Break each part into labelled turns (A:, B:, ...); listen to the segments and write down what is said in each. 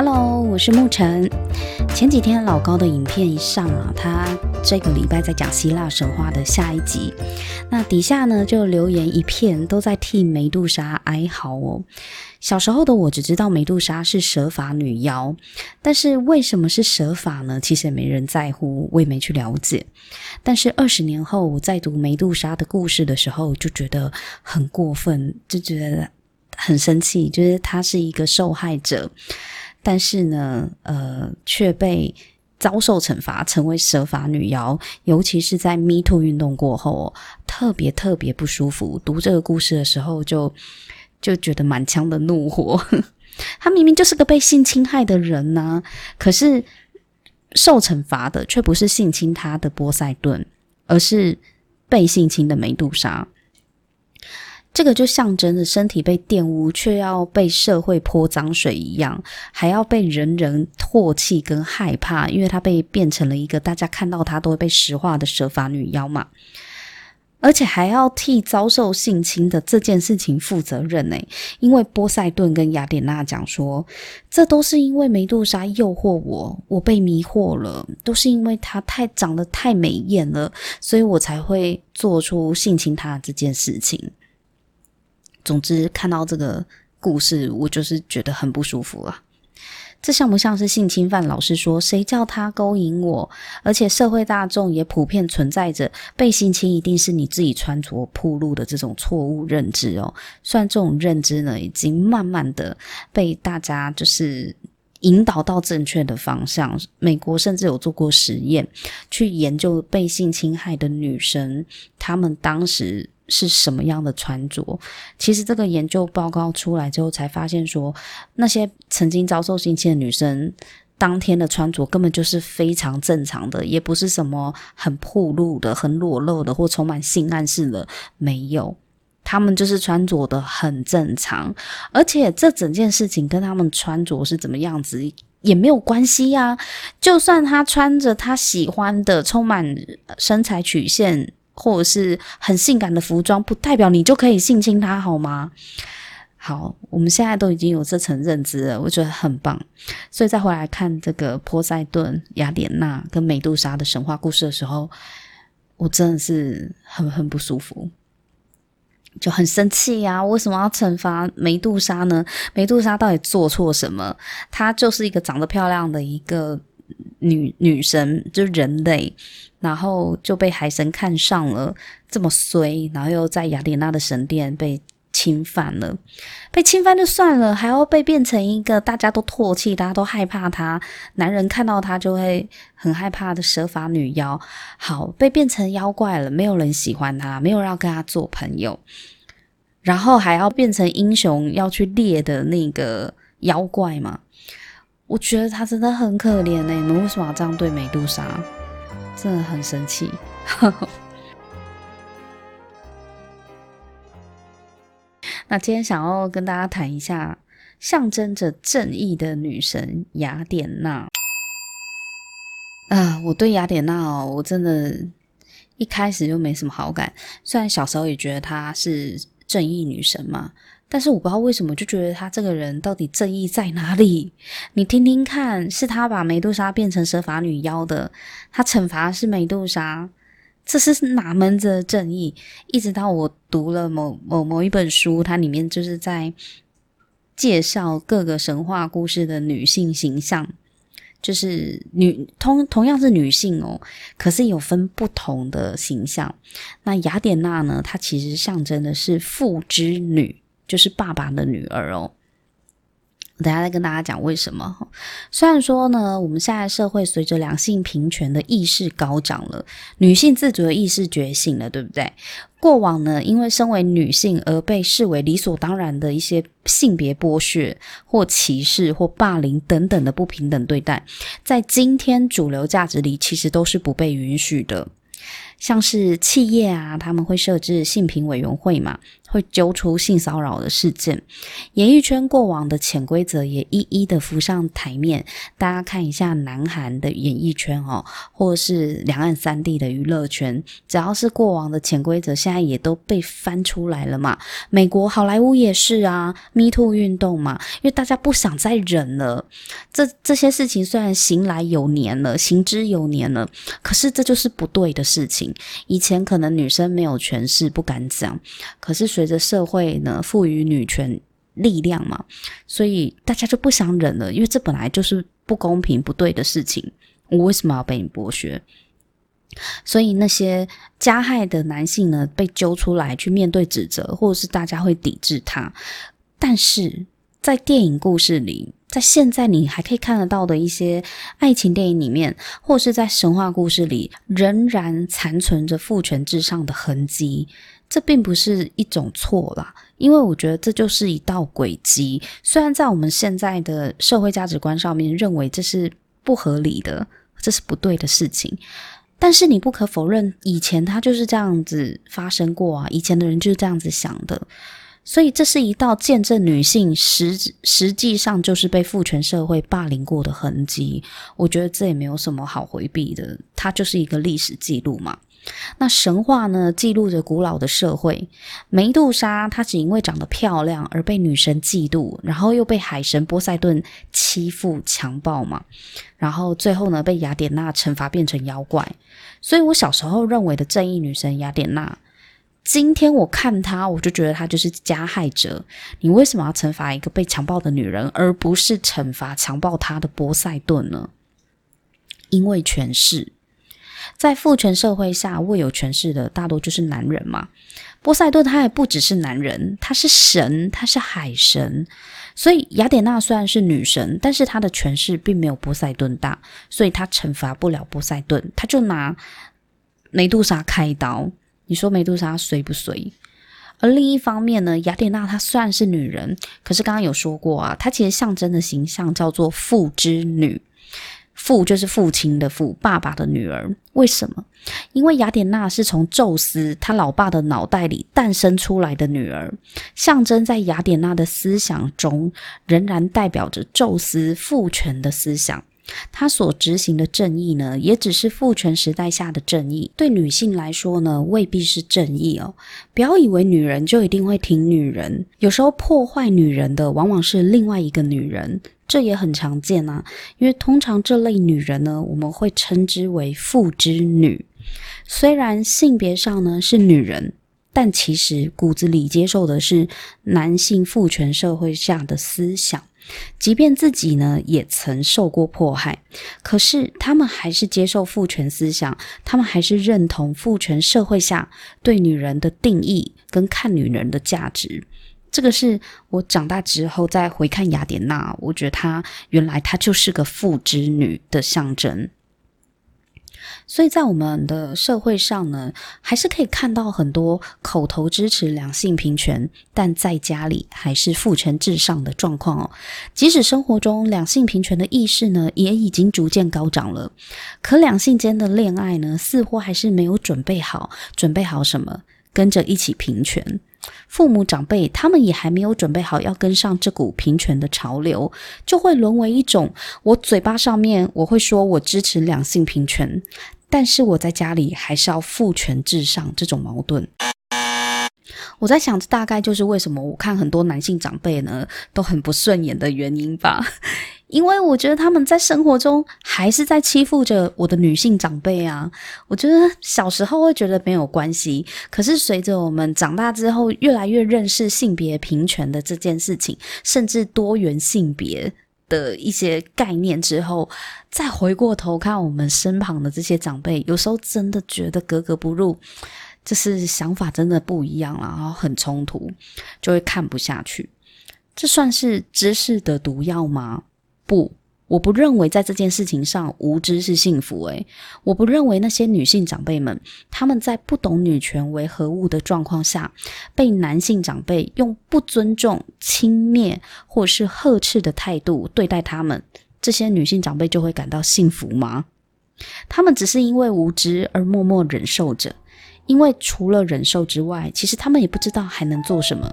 A: Hello，我是沐晨。前几天老高的影片一上啊，他这个礼拜在讲希腊神话的下一集。那底下呢就留言一片，都在替梅杜莎哀嚎哦。小时候的我只知道梅杜莎是蛇发女妖，但是为什么是蛇发呢？其实也没人在乎，我也没去了解。但是二十年后我在读梅杜莎的故事的时候，就觉得很过分，就觉得很生气，就是她是一个受害者。但是呢，呃，却被遭受惩罚，成为蛇发女妖。尤其是在 Me Too 运动过后，特别特别不舒服。读这个故事的时候就，就觉得满腔的怒火。他明明就是个被性侵害的人呐、可是受惩罚的却不是性侵他的波塞顿，而是被性侵的梅杜莎。这个就象征着身体被玷污，却要被社会泼脏水一样，还要被人人唾弃跟害怕，因为她被变成了一个大家看到她都会被石化的蛇发女妖嘛，而且还要替遭受性侵的这件事情负责任呢。因为波塞顿跟雅典娜讲说，这都是因为梅杜莎诱惑我，我被迷惑了，都是因为她太长得太美艳了，所以我才会做出性侵她这件事情。总之，看到这个故事，我就是觉得很不舒服了。这像不像是性侵犯？老师说，谁叫他勾引我？而且社会大众也普遍存在着被性侵一定是你自己穿着暴露的这种错误认知哦。虽然这种认知呢，已经慢慢的被大家就是引导到正确的方向。美国甚至有做过实验，去研究被性侵害的女生，她们当时。是什么样的穿着？其实这个研究报告出来之后，才发现说，那些曾经遭受性侵的女生，当天的穿着根本就是非常正常的，也不是什么很暴露的、很裸露的或充满性暗示的，没有，她们就是穿着的很正常，而且这整件事情跟她们穿着是怎么样子也没有关系呀。就算她穿着她喜欢的、充满身材曲线。或者是很性感的服装，不代表你就可以性侵他，好吗？好，我们现在都已经有这层认知了，我觉得很棒。所以再回来看这个波塞顿、雅典娜跟美杜莎的神话故事的时候，我真的是很很不舒服，就很生气呀！为什么要惩罚美杜莎呢？美杜莎到底做错什么？她就是一个长得漂亮的一个女女神，就是人类。然后就被海神看上了，这么衰，然后又在雅典娜的神殿被侵犯了，被侵犯就算了，还要被变成一个大家都唾弃、大家都害怕他，男人看到他就会很害怕的蛇发女妖。好，被变成妖怪了，没有人喜欢他，没有要跟他做朋友，然后还要变成英雄要去猎的那个妖怪嘛？我觉得她真的很可怜呢。你们为什么要这样对美杜莎？真的很生气。那今天想要跟大家谈一下象征着正义的女神雅典娜。啊，我对雅典娜哦，我真的一开始就没什么好感。虽然小时候也觉得她是正义女神嘛。但是我不知道为什么就觉得他这个人到底正义在哪里？你听听看，是他把梅杜莎变成蛇发女妖的，他惩罚是梅杜莎，这是哪门子的正义？一直到我读了某某某一本书，它里面就是在介绍各个神话故事的女性形象，就是女同同样是女性哦，可是有分不同的形象。那雅典娜呢？她其实象征的是父之女。就是爸爸的女儿哦，等下再跟大家讲为什么。虽然说呢，我们现在社会随着两性平权的意识高涨了，女性自主的意识觉醒了，对不对？过往呢，因为身为女性而被视为理所当然的一些性别剥削或歧视或霸凌等等的不平等对待，在今天主流价值里，其实都是不被允许的。像是企业啊，他们会设置性平委员会嘛，会揪出性骚扰的事件，演艺圈过往的潜规则也一一的浮上台面。大家看一下南韩的演艺圈哦，或是两岸三地的娱乐圈，只要是过往的潜规则，现在也都被翻出来了嘛。美国好莱坞也是啊，Me Too 运动嘛，因为大家不想再忍了。这这些事情虽然行来有年了，行之有年了，可是这就是不对的事情。以前可能女生没有权势，不敢讲，可是。随着社会呢赋予女权力量嘛，所以大家就不想忍了，因为这本来就是不公平、不对的事情，我为什么要被你剥削？所以那些加害的男性呢，被揪出来去面对指责，或者是大家会抵制他。但是在电影故事里，在现在你还可以看得到的一些爱情电影里面，或是在神话故事里，仍然残存着父权至上的痕迹。这并不是一种错啦，因为我觉得这就是一道轨迹。虽然在我们现在的社会价值观上面认为这是不合理的，这是不对的事情，但是你不可否认，以前它就是这样子发生过啊，以前的人就是这样子想的。所以这是一道见证女性实实际上就是被父权社会霸凌过的痕迹。我觉得这也没有什么好回避的，它就是一个历史记录嘛。那神话呢，记录着古老的社会。梅杜莎她只因为长得漂亮而被女神嫉妒，然后又被海神波塞顿欺负强暴嘛。然后最后呢，被雅典娜惩罚变成妖怪。所以我小时候认为的正义女神雅典娜，今天我看她，我就觉得她就是加害者。你为什么要惩罚一个被强暴的女人，而不是惩罚强暴她的波塞顿呢？因为权势。在父权社会下，握有权势的大多就是男人嘛。波塞顿他也不只是男人，他是神，他是海神。所以雅典娜虽然是女神，但是她的权势并没有波塞顿大，所以她惩罚不了波塞顿，他就拿梅杜莎开刀。你说梅杜莎随不随？而另一方面呢，雅典娜她虽然是女人，可是刚刚有说过啊，她其实象征的形象叫做父之女。父就是父亲的父，爸爸的女儿。为什么？因为雅典娜是从宙斯他老爸的脑袋里诞生出来的女儿，象征在雅典娜的思想中，仍然代表着宙斯父权的思想。他所执行的正义呢，也只是父权时代下的正义。对女性来说呢，未必是正义哦。不要以为女人就一定会挺女人，有时候破坏女人的，往往是另外一个女人。这也很常见啊，因为通常这类女人呢，我们会称之为父之女。虽然性别上呢是女人，但其实骨子里接受的是男性父权社会下的思想。即便自己呢也曾受过迫害，可是他们还是接受父权思想，他们还是认同父权社会下对女人的定义跟看女人的价值。这个是我长大之后再回看雅典娜，我觉得她原来她就是个父之女的象征。所以在我们的社会上呢，还是可以看到很多口头支持两性平权，但在家里还是父权至上的状况哦。即使生活中两性平权的意识呢，也已经逐渐高涨了，可两性间的恋爱呢，似乎还是没有准备好。准备好什么？跟着一起平权。父母长辈他们也还没有准备好要跟上这股平权的潮流，就会沦为一种我嘴巴上面我会说我支持两性平权，但是我在家里还是要父权至上这种矛盾。我在想，这大概就是为什么我看很多男性长辈呢都很不顺眼的原因吧。因为我觉得他们在生活中还是在欺负着我的女性长辈啊。我觉得小时候会觉得没有关系，可是随着我们长大之后，越来越认识性别平权的这件事情，甚至多元性别的一些概念之后，再回过头看我们身旁的这些长辈，有时候真的觉得格格不入，就是想法真的不一样了，然后很冲突，就会看不下去。这算是知识的毒药吗？不，我不认为在这件事情上无知是幸福。诶，我不认为那些女性长辈们，他们在不懂女权为何物的状况下，被男性长辈用不尊重、轻蔑或是呵斥的态度对待他们，这些女性长辈就会感到幸福吗？他们只是因为无知而默默忍受着。因为除了忍受之外，其实他们也不知道还能做什么。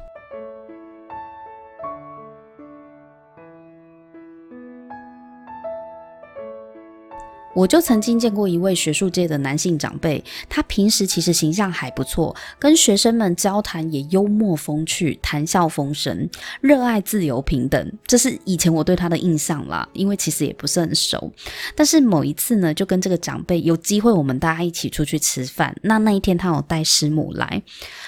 A: 我就曾经见过一位学术界的男性长辈，他平时其实形象还不错，跟学生们交谈也幽默风趣、谈笑风生，热爱自由平等，这是以前我对他的印象啦。因为其实也不是很熟，但是某一次呢，就跟这个长辈有机会，我们大家一起出去吃饭。那那一天他有带师母来，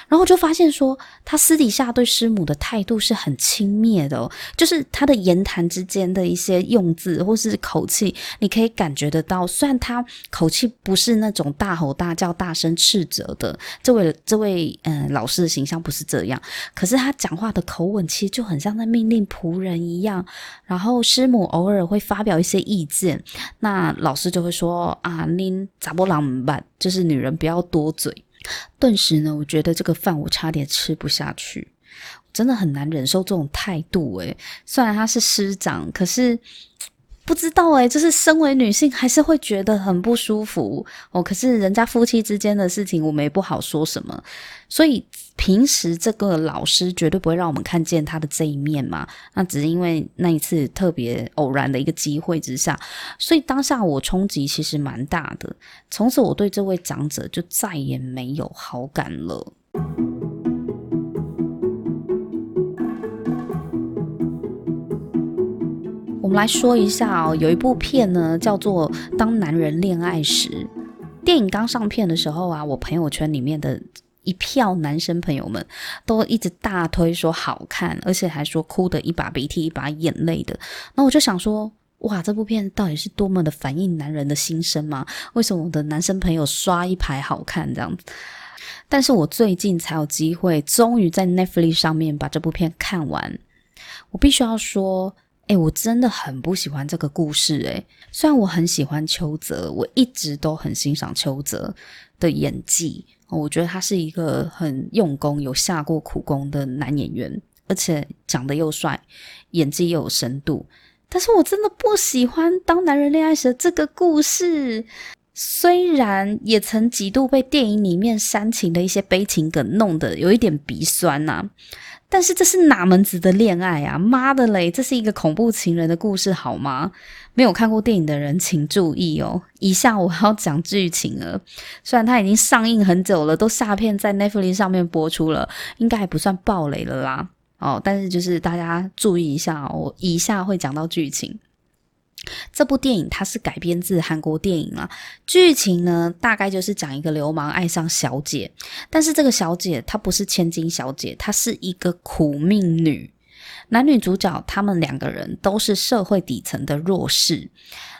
A: 然后就发现说，他私底下对师母的态度是很轻蔑的，就是他的言谈之间的一些用字或是口气，你可以感觉得到。虽然他口气不是那种大吼大叫、大声斥责的，这位这位嗯、老师的形象不是这样，可是他讲话的口吻其实就很像在命令仆人一样。然后师母偶尔会发表一些意见，那老师就会说啊，您咋不啷办？就是女人不要多嘴。顿时呢，我觉得这个饭我差点吃不下去，真的很难忍受这种态度。诶，虽然他是师长，可是。不知道诶，就是身为女性还是会觉得很不舒服哦。可是人家夫妻之间的事情，我们也不好说什么。所以平时这个老师绝对不会让我们看见他的这一面嘛。那只是因为那一次特别偶然的一个机会之下，所以当下我冲击其实蛮大的。从此我对这位长者就再也没有好感了。我们来说一下哦，有一部片呢，叫做《当男人恋爱时》。电影刚上片的时候啊，我朋友圈里面的一票男生朋友们都一直大推说好看，而且还说哭得一把鼻涕一把眼泪的。那我就想说，哇，这部片到底是多么的反映男人的心声吗？为什么我的男生朋友刷一排好看这样子？但是我最近才有机会，终于在 Netflix 上面把这部片看完。我必须要说。哎，我真的很不喜欢这个故事。哎，虽然我很喜欢邱泽，我一直都很欣赏邱泽的演技，我觉得他是一个很用功、有下过苦功的男演员，而且长得又帅，演技又有深度。但是我真的不喜欢《当男人恋爱时》这个故事，虽然也曾几度被电影里面煽情的一些悲情梗弄得有一点鼻酸呐、但是这是哪门子的恋爱啊！妈的嘞，这是一个恐怖情人的故事好吗？没有看过电影的人请注意哦。以下我要讲剧情了，虽然它已经上映很久了，都下片在 Netflix 上面播出了，应该还不算暴雷了啦。哦，但是就是大家注意一下哦，我以下会讲到剧情。这部电影它是改编自韩国电影啊，剧情呢大概就是讲一个流氓爱上小姐，但是这个小姐她不是千金小姐，她是一个苦命女。男女主角他们两个人都是社会底层的弱势。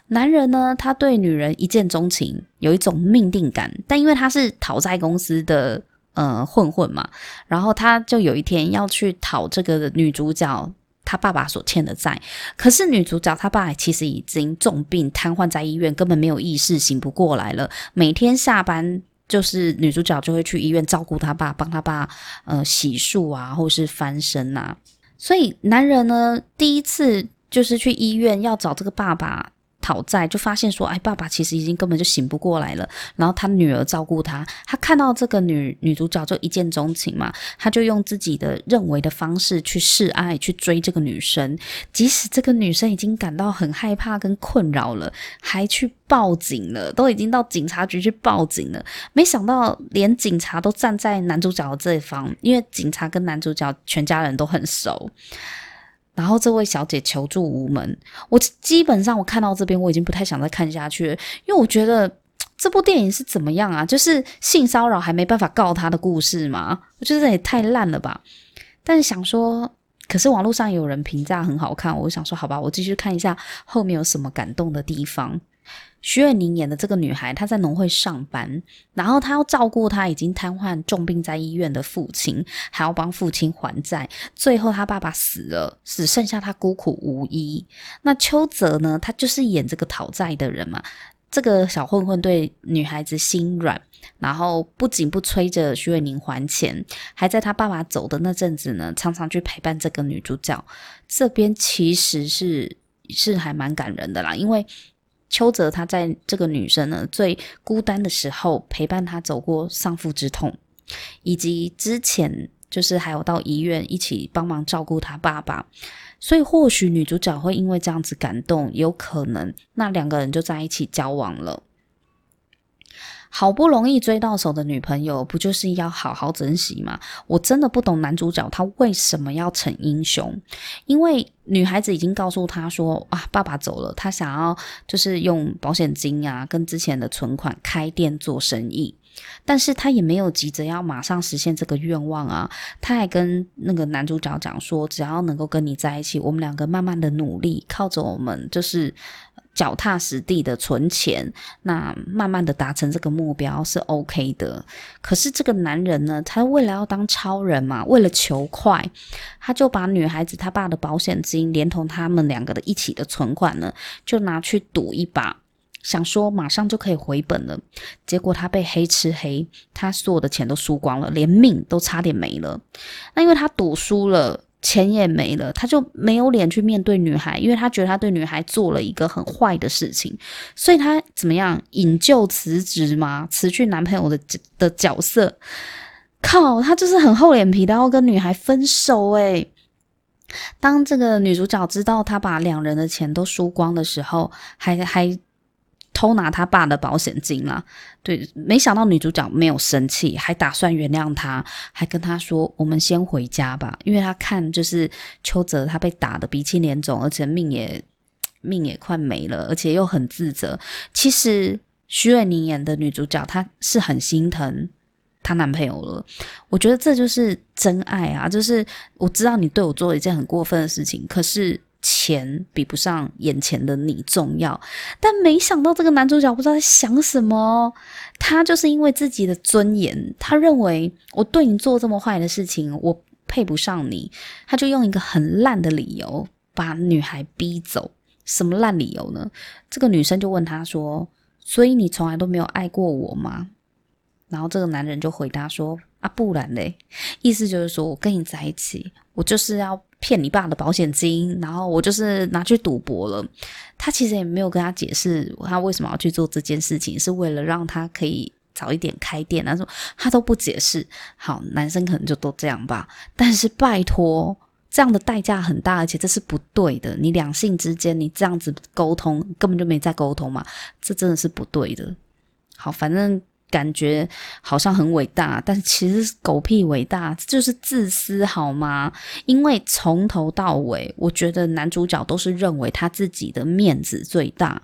A: 男人呢，他对女人一见钟情，有一种命定感，但因为他是讨债公司的呃混混嘛，然后他就有一天要去讨这个女主角。他爸爸所欠的债，可是女主角她爸其实已经重病瘫痪在医院，根本没有意识，醒不过来了。每天下班就是女主角就会去医院照顾她爸，帮她爸呃洗漱啊，或是翻身呐。所以男人呢，第一次就是去医院要找这个爸爸。讨债就发现说，哎，爸爸其实已经根本就醒不过来了。然后他女儿照顾他，他看到这个女女主角就一见钟情嘛，他就用自己的认为的方式去示爱，去追这个女生。即使这个女生已经感到很害怕跟困扰了，还去报警了，都已经到警察局去报警了。没想到连警察都站在男主角的这一方，因为警察跟男主角全家人都很熟。然后这位小姐求助无门，我基本上我看到这边我已经不太想再看下去，因为我觉得这部电影是怎么样啊？就是性骚扰还没办法告他的故事嘛？我觉得这也太烂了吧！但是想说，可是网络上有人评价很好看，我想说好吧，我继续看一下后面有什么感动的地方。徐伟宁演的这个女孩，她在农会上班，然后她要照顾她已经瘫痪重病在医院的父亲，还要帮父亲还债。最后她爸爸死了，只剩下她孤苦无依。那邱泽呢？他就是演这个讨债的人嘛。这个小混混对女孩子心软，然后不仅不催着徐伟宁还钱，还在他爸爸走的那阵子呢，常常去陪伴这个女主角。这边其实是是还蛮感人的啦，因为。邱泽他在这个女生呢最孤单的时候陪伴她走过丧父之痛，以及之前就是还有到医院一起帮忙照顾她爸爸，所以或许女主角会因为这样子感动，有可能那两个人就在一起交往了。好不容易追到手的女朋友，不就是要好好珍惜吗？我真的不懂男主角他为什么要逞英雄，因为女孩子已经告诉他说啊，爸爸走了，他想要就是用保险金啊，跟之前的存款开店做生意，但是他也没有急着要马上实现这个愿望啊，他还跟那个男主角讲说，只要能够跟你在一起，我们两个慢慢的努力，靠着我们就是。脚踏实地的存钱，那慢慢的达成这个目标是 OK 的。可是这个男人呢，他为了要当超人嘛，为了求快，他就把女孩子他爸的保险金，连同他们两个的一起的存款呢，就拿去赌一把，想说马上就可以回本了。结果他被黑吃黑，他所有的钱都输光了，连命都差点没了。那因为他赌输了。钱也没了，他就没有脸去面对女孩，因为他觉得他对女孩做了一个很坏的事情，所以他怎么样引咎辞职嘛，辞去男朋友的的角色。靠，他就是很厚脸皮的要跟女孩分手诶。当这个女主角知道他把两人的钱都输光的时候，还还。偷拿他爸的保险金啦，对，没想到女主角没有生气，还打算原谅他，还跟他说：“我们先回家吧。”因为他看就是邱泽他被打得鼻青脸肿，而且命也命也快没了，而且又很自责。其实徐瑞宁演的女主角她是很心疼她男朋友了，我觉得这就是真爱啊！就是我知道你对我做了一件很过分的事情，可是。钱比不上眼前的你重要，但没想到这个男主角不知道在想什么。他就是因为自己的尊严，他认为我对你做这么坏的事情，我配不上你，他就用一个很烂的理由把女孩逼走。什么烂理由呢？这个女生就问他说：“所以你从来都没有爱过我吗？”然后这个男人就回答说：“啊，不然嘞，意思就是说我跟你在一起，我就是要。”骗你爸的保险金，然后我就是拿去赌博了。他其实也没有跟他解释他为什么要去做这件事情，是为了让他可以早一点开店。他说他都不解释。好，男生可能就都这样吧。但是拜托，这样的代价很大，而且这是不对的。你两性之间，你这样子沟通根本就没在沟通嘛，这真的是不对的。好，反正。感觉好像很伟大，但其实狗屁伟大，这就是自私好吗？因为从头到尾，我觉得男主角都是认为他自己的面子最大，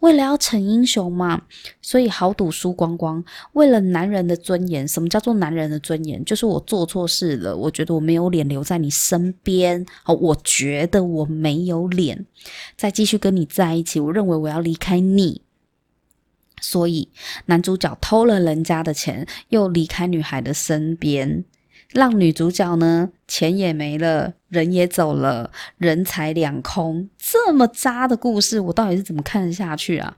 A: 为了要逞英雄嘛，所以豪赌输光光。为了男人的尊严，什么叫做男人的尊严？就是我做错事了，我觉得我没有脸留在你身边，好，我觉得我没有脸再继续跟你在一起，我认为我要离开你。所以男主角偷了人家的钱，又离开女孩的身边，让女主角呢，钱也没了，人也走了，人财两空。这么渣的故事，我到底是怎么看得下去啊？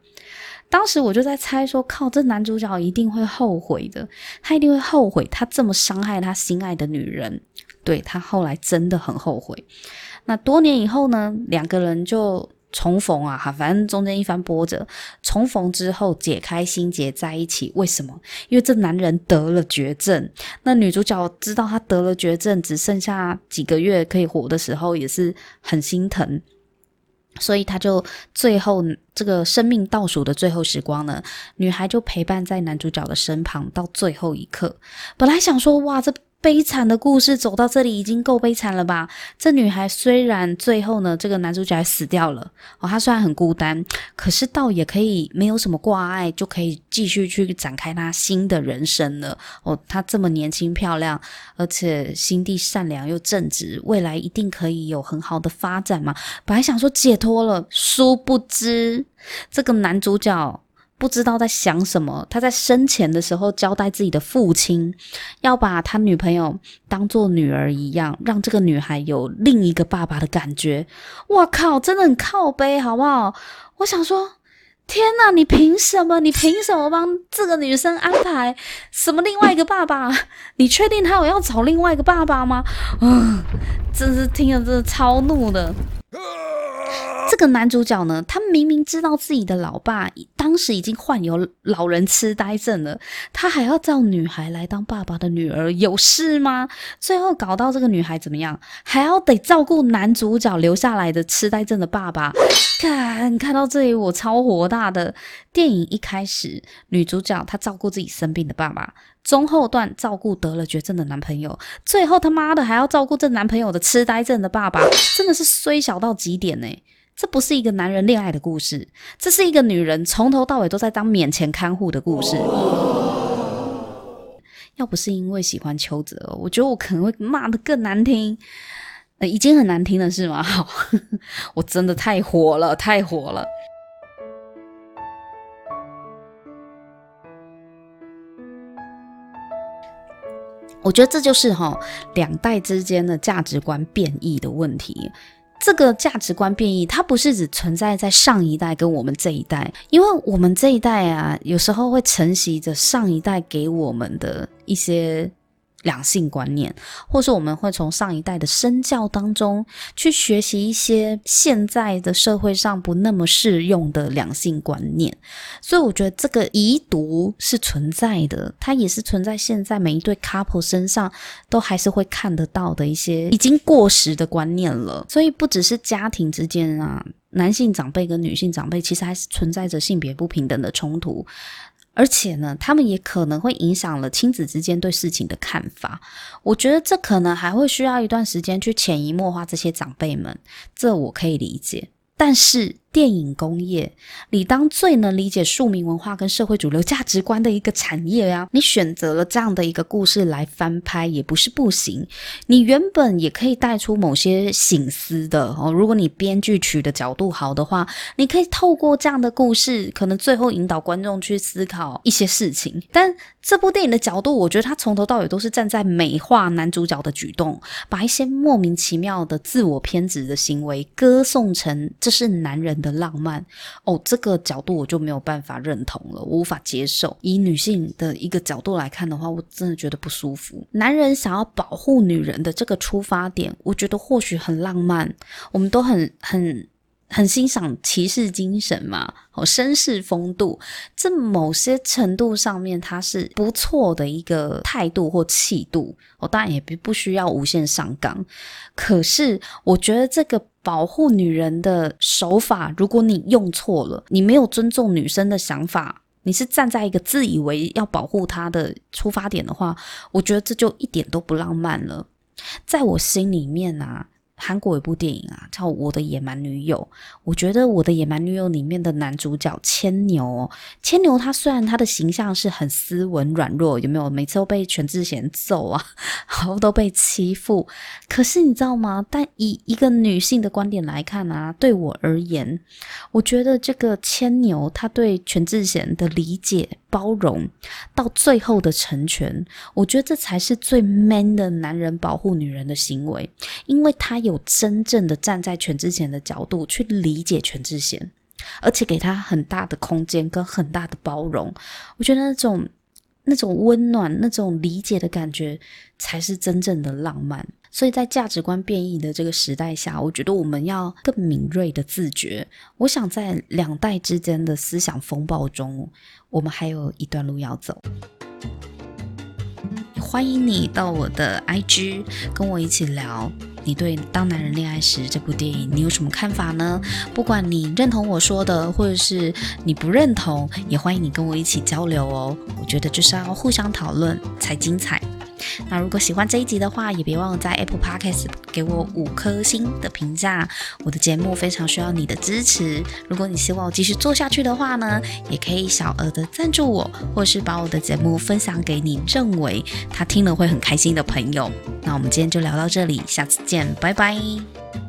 A: 当时我就在猜说，靠，这男主角一定会后悔的，他一定会后悔，他这么伤害他心爱的女人。对，他后来真的很后悔。那多年以后呢，两个人就。重逢啊，哈，反正中间一番波折，重逢之后解开心结在一起。为什么？因为这男人得了绝症。那女主角知道他得了绝症，只剩下几个月可以活的时候，也是很心疼，所以他就最后这个生命倒数的最后时光呢，女孩就陪伴在男主角的身旁到最后一刻。本来想说，哇，这。悲惨的故事走到这里已经够悲惨了吧？这女孩虽然最后呢，这个男主角还死掉了哦，她虽然很孤单，可是倒也可以没有什么挂碍，就可以继续去展开她新的人生了哦。她这么年轻漂亮，而且心地善良又正直，未来一定可以有很好的发展嘛。本来想说解脱了，殊不知这个男主角。不知道在想什么，他在生前的时候交代自己的父亲，要把他女朋友当做女儿一样，让这个女孩有另一个爸爸的感觉。哇靠，真的很靠背，好不好？我想说，天哪，你凭什么？你凭什么帮这个女生安排什么另外一个爸爸？你确定他有要找另外一个爸爸吗？啊，真是听了真的超怒的。这个男主角呢，他明明知道自己的老爸当时已经患有老人痴呆症了，他还要叫女孩来当爸爸的女儿，有事吗？最后搞到这个女孩怎么样，还要得照顾男主角留下来的痴呆症的爸爸。看，看到这里我超火大的。电影一开始，女主角她照顾自己生病的爸爸，中后段照顾得了绝症的男朋友，最后他妈的还要照顾这男朋友的痴呆症的爸爸，真的是衰小到极点呢。这不是一个男人恋爱的故事，这是一个女人从头到尾都在当免钱看护的故事。要不是因为喜欢邱泽，我觉得我可能会骂得更难听。呃，已经很难听了是吗？好，我真的太火了，太火了。我觉得这就是哈两代之间的价值观变异的问题。这个价值观变异，它不是只存在在上一代跟我们这一代，因为我们这一代啊，有时候会承袭着上一代给我们的一些。两性观念，或是我们会从上一代的身教当中去学习一些现在的社会上不那么适用的两性观念，所以我觉得这个遗毒是存在的，它也是存在现在每一对 couple 身上都还是会看得到的一些已经过时的观念了。所以不只是家庭之间啊，男性长辈跟女性长辈其实还是存在着性别不平等的冲突。而且呢，他们也可能会影响了亲子之间对事情的看法。我觉得这可能还会需要一段时间去潜移默化这些长辈们，这我可以理解。但是。电影工业理当最能理解庶民文化跟社会主流价值观的一个产业呀，你选择了这样的一个故事来翻拍也不是不行。你原本也可以带出某些醒思的哦，如果你编剧取的角度好的话，你可以透过这样的故事，可能最后引导观众去思考一些事情。但这部电影的角度，我觉得他从头到尾都是站在美化男主角的举动，把一些莫名其妙的自我偏执的行为歌颂成这是男人的浪漫哦，这个角度我就没有办法认同了，我无法接受。以女性的一个角度来看的话，我真的觉得不舒服。男人想要保护女人的这个出发点，我觉得或许很浪漫，我们都很很很欣赏骑士精神嘛，哦，绅士风度，这某些程度上面它是不错的一个态度或气度。我当然也不不需要无限上纲，可是我觉得这个。保护女人的手法，如果你用错了，你没有尊重女生的想法，你是站在一个自以为要保护她的出发点的话，我觉得这就一点都不浪漫了。在我心里面啊。韩国有一部电影啊，叫《我的野蛮女友》。我觉得《我的野蛮女友》里面的男主角千牛哦，千牛他虽然他的形象是很斯文软弱，有没有？每次都被全智贤揍啊，然后都被欺负。可是你知道吗？但以一个女性的观点来看啊，对我而言，我觉得这个千牛他对全智贤的理解。包容到最后的成全，我觉得这才是最 man 的男人保护女人的行为，因为他有真正的站在全智贤的角度去理解全智贤，而且给他很大的空间跟很大的包容。我觉得那种那种温暖、那种理解的感觉，才是真正的浪漫。所以在价值观变异的这个时代下，我觉得我们要更敏锐的自觉。我想在两代之间的思想风暴中，我们还有一段路要走。欢迎你到我的 IG 跟我一起聊，你对《当男人恋爱时》这部电影你有什么看法呢？不管你认同我说的，或者是你不认同，也欢迎你跟我一起交流哦。我觉得就是要互相讨论才精彩。那如果喜欢这一集的话，也别忘了在 Apple Podcast 给我五颗星的评价。我的节目非常需要你的支持。如果你希望我继续做下去的话呢，也可以小额的赞助我，或是把我的节目分享给你认为他听了会很开心的朋友。那我们今天就聊到这里，下次见，拜拜。